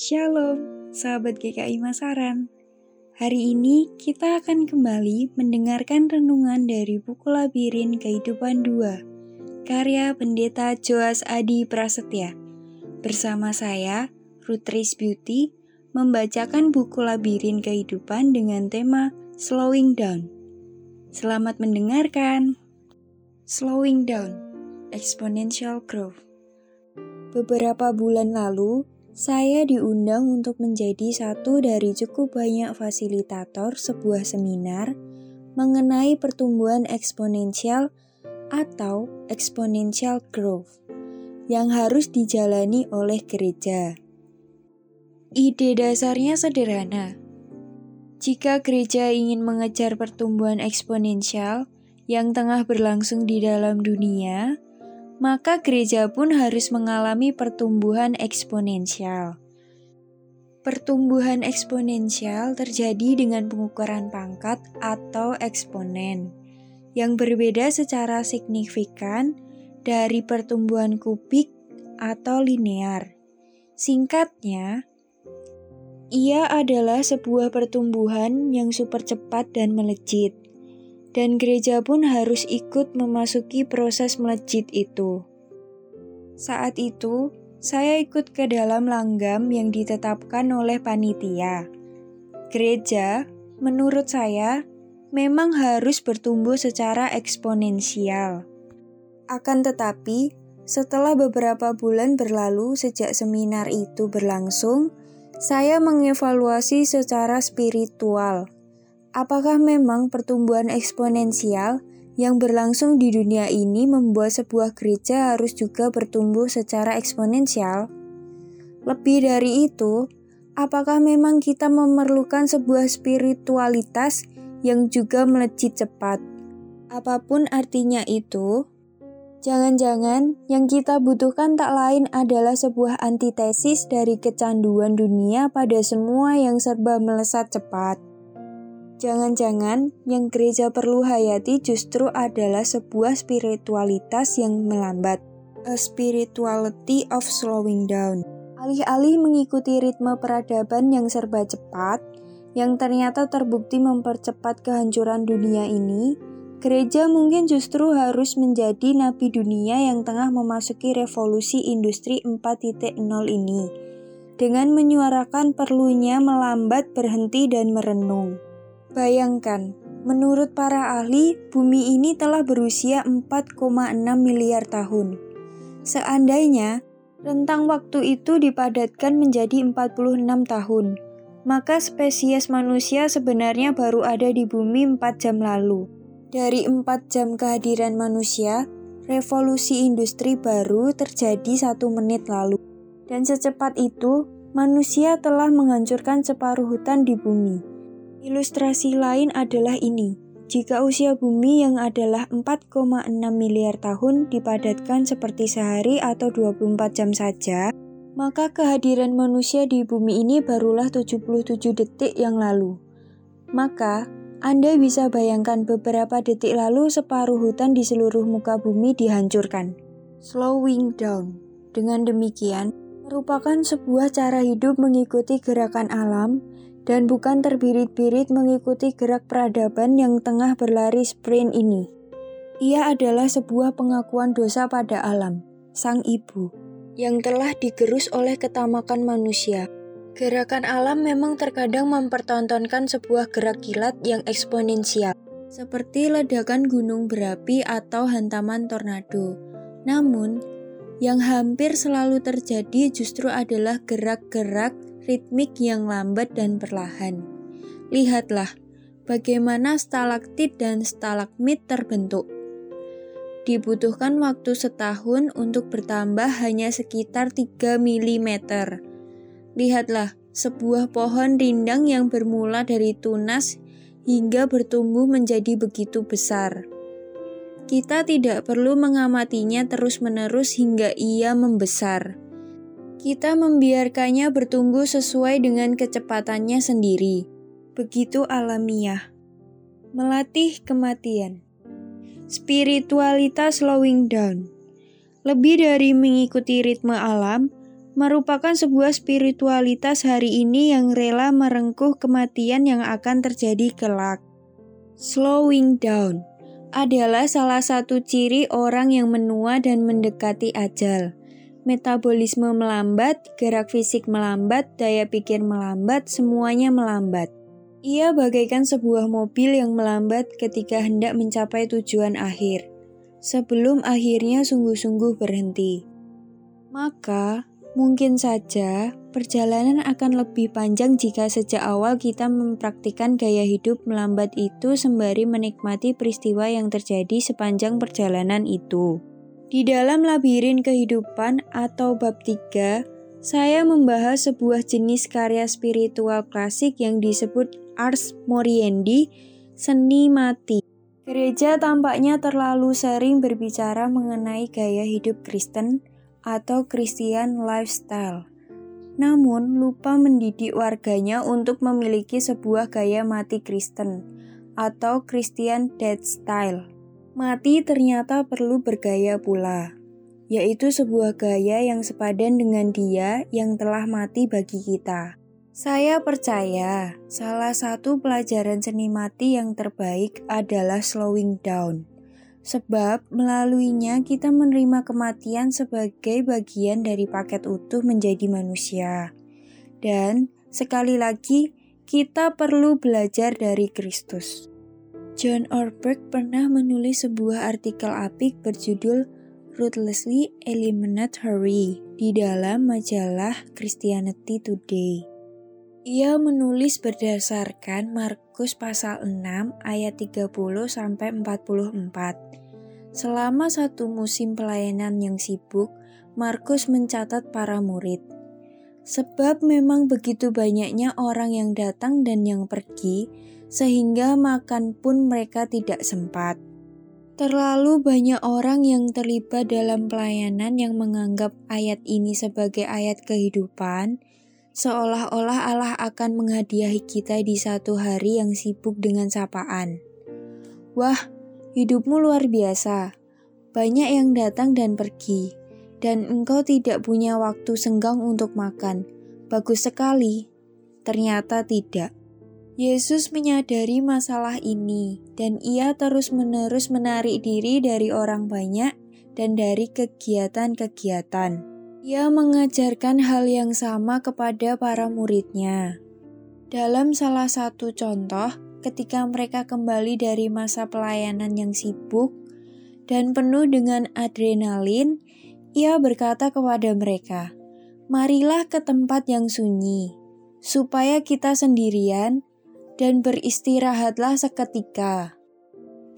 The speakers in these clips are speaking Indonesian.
Shalom, sahabat GKI Masaran. Hari ini kita akan kembali mendengarkan renungan dari buku Labirin Kehidupan 2, karya Pendeta Joas Adi Prasetya. Bersama saya, Rutris Beauty, membacakan buku Labirin Kehidupan dengan tema Slowing Down. Selamat mendengarkan. Slowing Down, Exponential Growth. Beberapa bulan lalu, saya diundang untuk menjadi satu dari cukup banyak fasilitator sebuah seminar mengenai pertumbuhan eksponensial atau exponential growth yang harus dijalani oleh gereja. Ide dasarnya sederhana. Jika gereja ingin mengejar pertumbuhan eksponensial yang tengah berlangsung di dalam dunia, maka gereja pun harus mengalami pertumbuhan eksponensial. Pertumbuhan eksponensial terjadi dengan pengukuran pangkat atau eksponen yang berbeda secara signifikan dari pertumbuhan kubik atau linear. Singkatnya, ia adalah sebuah pertumbuhan yang super cepat dan melejit dan gereja pun harus ikut memasuki proses melejit itu. Saat itu, saya ikut ke dalam langgam yang ditetapkan oleh panitia. Gereja, menurut saya, memang harus bertumbuh secara eksponensial. Akan tetapi, setelah beberapa bulan berlalu sejak seminar itu berlangsung, saya mengevaluasi secara spiritual Apakah memang pertumbuhan eksponensial yang berlangsung di dunia ini membuat sebuah gereja harus juga bertumbuh secara eksponensial? Lebih dari itu, apakah memang kita memerlukan sebuah spiritualitas yang juga melejit cepat? Apa pun artinya itu, jangan-jangan yang kita butuhkan tak lain adalah sebuah antitesis dari kecanduan dunia pada semua yang serba melesat cepat. Jangan-jangan yang gereja perlu hayati justru adalah sebuah spiritualitas yang melambat. A spirituality of slowing down. Alih-alih mengikuti ritme peradaban yang serba cepat, yang ternyata terbukti mempercepat kehancuran dunia ini, gereja mungkin justru harus menjadi nabi dunia yang tengah memasuki revolusi industri 4.0 ini, dengan menyuarakan perlunya melambat, berhenti, dan merenung. Bayangkan, menurut para ahli, bumi ini telah berusia 4,6 miliar tahun. Seandainya rentang waktu itu dipadatkan menjadi 46 tahun, maka spesies manusia sebenarnya baru ada di bumi 4 jam lalu. Dari 4 jam kehadiran manusia, revolusi industri baru terjadi satu menit lalu. Dan secepat itu, manusia telah menghancurkan separuh hutan di bumi. Ilustrasi lain adalah ini. Jika usia bumi yang adalah 4,6 miliar tahun dipadatkan seperti sehari atau 24 jam saja, maka kehadiran manusia di bumi ini barulah 77 detik yang lalu. Maka, Anda bisa bayangkan beberapa detik lalu separuh hutan di seluruh muka bumi dihancurkan. Slowing down. Dengan demikian, merupakan sebuah cara hidup mengikuti gerakan alam dan bukan terbirit-birit mengikuti gerak peradaban yang tengah berlari sprint ini. Ia adalah sebuah pengakuan dosa pada alam, sang ibu, yang telah digerus oleh ketamakan manusia. Gerakan alam memang terkadang mempertontonkan sebuah gerak kilat yang eksponensial, seperti ledakan gunung berapi atau hantaman tornado. Namun, yang hampir selalu terjadi justru adalah gerak-gerak ritmik yang lambat dan perlahan. Lihatlah bagaimana stalaktit dan stalagmit terbentuk. Dibutuhkan waktu setahun untuk bertambah hanya sekitar 3 mm. Lihatlah, sebuah pohon rindang yang bermula dari tunas hingga bertumbuh menjadi begitu besar. Kita tidak perlu mengamatinya terus-menerus hingga ia membesar kita membiarkannya bertumbuh sesuai dengan kecepatannya sendiri. Begitu alamiah. Melatih kematian. Spiritualitas slowing down. Lebih dari mengikuti ritme alam, merupakan sebuah spiritualitas hari ini yang rela merengkuh kematian yang akan terjadi kelak. Slowing down adalah salah satu ciri orang yang menua dan mendekati ajal. Metabolisme melambat, gerak fisik melambat, daya pikir melambat, semuanya melambat. Ia bagaikan sebuah mobil yang melambat ketika hendak mencapai tujuan akhir, sebelum akhirnya sungguh-sungguh berhenti. Maka, Mungkin saja perjalanan akan lebih panjang jika sejak awal kita mempraktikkan gaya hidup melambat itu sembari menikmati peristiwa yang terjadi sepanjang perjalanan itu. Di dalam labirin kehidupan atau bab 3, saya membahas sebuah jenis karya spiritual klasik yang disebut Ars Moriendi, seni mati. Gereja tampaknya terlalu sering berbicara mengenai gaya hidup Kristen, atau Christian lifestyle. Namun, lupa mendidik warganya untuk memiliki sebuah gaya mati Kristen atau Christian death style. Mati ternyata perlu bergaya pula, yaitu sebuah gaya yang sepadan dengan dia yang telah mati bagi kita. Saya percaya salah satu pelajaran seni mati yang terbaik adalah slowing down sebab melaluinya kita menerima kematian sebagai bagian dari paket utuh menjadi manusia. Dan sekali lagi, kita perlu belajar dari Kristus. John Orberg pernah menulis sebuah artikel apik berjudul Ruthlessly Eliminate Hurry di dalam majalah Christianity Today. Ia menulis berdasarkan Markus pasal 6 ayat 30 sampai 44 Selama satu musim pelayanan yang sibuk, Markus mencatat para murid. Sebab memang begitu banyaknya orang yang datang dan yang pergi, sehingga makan pun mereka tidak sempat. Terlalu banyak orang yang terlibat dalam pelayanan yang menganggap ayat ini sebagai ayat kehidupan, seolah-olah Allah akan menghadiahi kita di satu hari yang sibuk dengan sapaan. Wah, Hidupmu luar biasa, banyak yang datang dan pergi, dan engkau tidak punya waktu senggang untuk makan. Bagus sekali. Ternyata tidak. Yesus menyadari masalah ini, dan ia terus-menerus menarik diri dari orang banyak dan dari kegiatan-kegiatan. Ia mengajarkan hal yang sama kepada para muridnya. Dalam salah satu contoh, ketika mereka kembali dari masa pelayanan yang sibuk dan penuh dengan adrenalin, ia berkata kepada mereka, "Marilah ke tempat yang sunyi, supaya kita sendirian dan beristirahatlah seketika.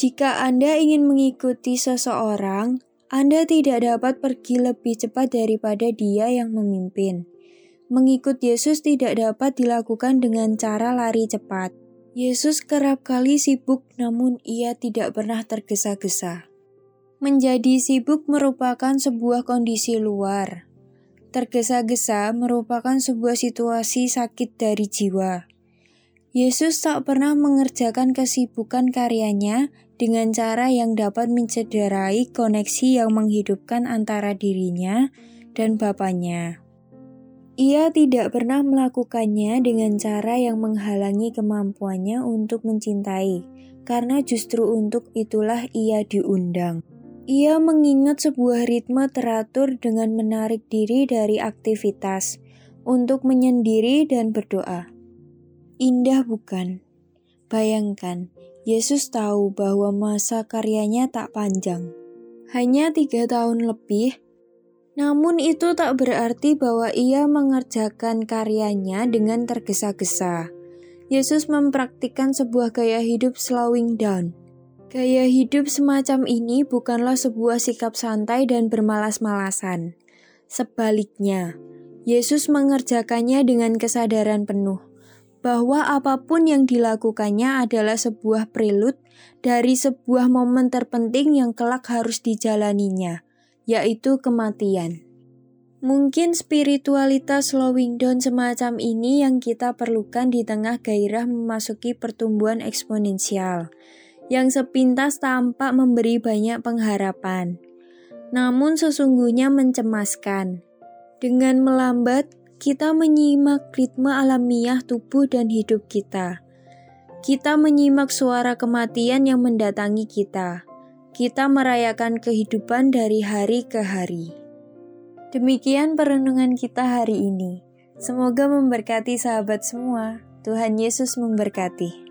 Jika Anda ingin mengikuti seseorang, Anda tidak dapat pergi lebih cepat daripada Dia yang memimpin." Mengikut Yesus tidak dapat dilakukan dengan cara lari cepat. Yesus kerap kali sibuk, namun ia tidak pernah tergesa-gesa. Menjadi sibuk merupakan sebuah kondisi luar. Tergesa-gesa merupakan sebuah situasi sakit dari jiwa. Yesus tak pernah mengerjakan kesibukan karyanya dengan cara yang dapat mencederai koneksi yang menghidupkan antara dirinya dan Bapaknya. Ia tidak pernah melakukannya dengan cara yang menghalangi kemampuannya untuk mencintai, karena justru untuk itulah ia diundang. Ia mengingat sebuah ritme teratur dengan menarik diri dari aktivitas untuk menyendiri dan berdoa. Indah bukan? Bayangkan, Yesus tahu bahwa masa karyanya tak panjang. Hanya tiga tahun lebih, namun itu tak berarti bahwa ia mengerjakan karyanya dengan tergesa-gesa. Yesus mempraktikkan sebuah gaya hidup slowing down. Gaya hidup semacam ini bukanlah sebuah sikap santai dan bermalas-malasan. Sebaliknya, Yesus mengerjakannya dengan kesadaran penuh bahwa apa pun yang dilakukannya adalah sebuah prelude dari sebuah momen terpenting yang kelak harus dijalaninya yaitu kematian. Mungkin spiritualitas slowing down semacam ini yang kita perlukan di tengah gairah memasuki pertumbuhan eksponensial, yang sepintas tampak memberi banyak pengharapan, namun sesungguhnya mencemaskan. Dengan melambat, kita menyimak ritme alamiah tubuh dan hidup kita. Kita menyimak suara kematian yang mendatangi kita. Kita merayakan kehidupan dari hari ke hari. Demikian perenungan kita hari ini. Semoga memberkati sahabat semua. Tuhan Yesus memberkati.